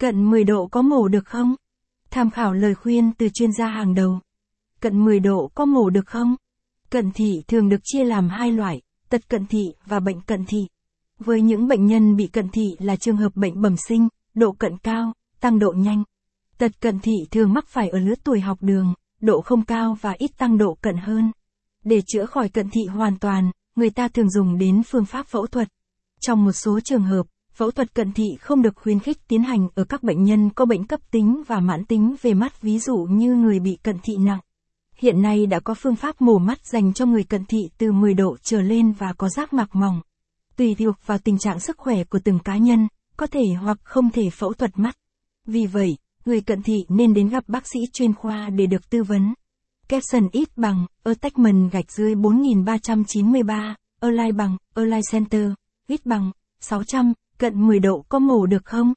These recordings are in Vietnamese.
Cận 10 độ có mổ được không? Tham khảo lời khuyên từ chuyên gia hàng đầu. Cận 10 độ có mổ được không? Cận thị thường được chia làm hai loại, tật cận thị và bệnh cận thị. Với những bệnh nhân bị cận thị là trường hợp bệnh bẩm sinh, độ cận cao, tăng độ nhanh. Tật cận thị thường mắc phải ở lứa tuổi học đường, độ không cao và ít tăng độ cận hơn. Để chữa khỏi cận thị hoàn toàn, người ta thường dùng đến phương pháp phẫu thuật. Trong một số trường hợp, phẫu thuật cận thị không được khuyến khích tiến hành ở các bệnh nhân có bệnh cấp tính và mãn tính về mắt ví dụ như người bị cận thị nặng. Hiện nay đã có phương pháp mổ mắt dành cho người cận thị từ 10 độ trở lên và có giác mạc mỏng. Tùy thuộc vào tình trạng sức khỏe của từng cá nhân, có thể hoặc không thể phẫu thuật mắt. Vì vậy, người cận thị nên đến gặp bác sĩ chuyên khoa để được tư vấn. Capson ít bằng, attachment gạch dưới 4393, align bằng, align center, ít bằng, 600, cận 10 độ có mổ được không?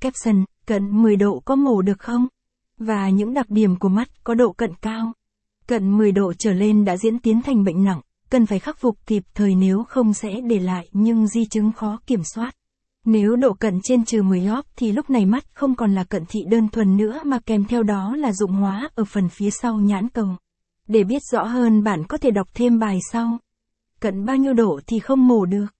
Caption, cận 10 độ có mổ được không? Và những đặc điểm của mắt có độ cận cao. Cận 10 độ trở lên đã diễn tiến thành bệnh nặng, cần phải khắc phục kịp thời nếu không sẽ để lại nhưng di chứng khó kiểm soát. Nếu độ cận trên trừ 10 óp thì lúc này mắt không còn là cận thị đơn thuần nữa mà kèm theo đó là dụng hóa ở phần phía sau nhãn cầu. Để biết rõ hơn bạn có thể đọc thêm bài sau. Cận bao nhiêu độ thì không mổ được.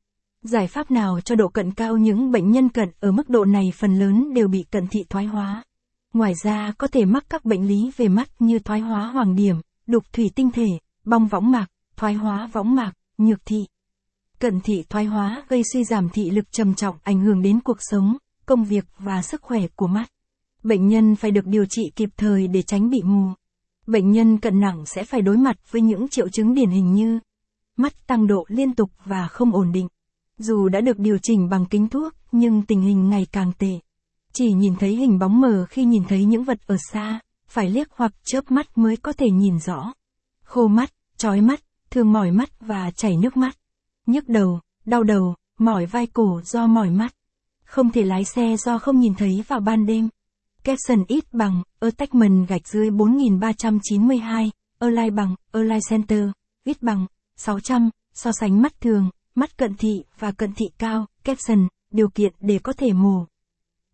Giải pháp nào cho độ cận cao những bệnh nhân cận ở mức độ này phần lớn đều bị cận thị thoái hóa. Ngoài ra có thể mắc các bệnh lý về mắt như thoái hóa hoàng điểm, đục thủy tinh thể, bong võng mạc, thoái hóa võng mạc, nhược thị. Cận thị thoái hóa gây suy giảm thị lực trầm trọng ảnh hưởng đến cuộc sống, công việc và sức khỏe của mắt. Bệnh nhân phải được điều trị kịp thời để tránh bị mù. Bệnh nhân cận nặng sẽ phải đối mặt với những triệu chứng điển hình như mắt tăng độ liên tục và không ổn định. Dù đã được điều chỉnh bằng kính thuốc, nhưng tình hình ngày càng tệ. Chỉ nhìn thấy hình bóng mờ khi nhìn thấy những vật ở xa, phải liếc hoặc chớp mắt mới có thể nhìn rõ. Khô mắt, chói mắt, thường mỏi mắt và chảy nước mắt. Nhức đầu, đau đầu, mỏi vai cổ do mỏi mắt. Không thể lái xe do không nhìn thấy vào ban đêm. Capson ít bằng, attachment gạch dưới 4392, align bằng, align center, ít bằng, 600, so sánh mắt thường, mắt cận thị và cận thị cao, caption, điều kiện để có thể mù.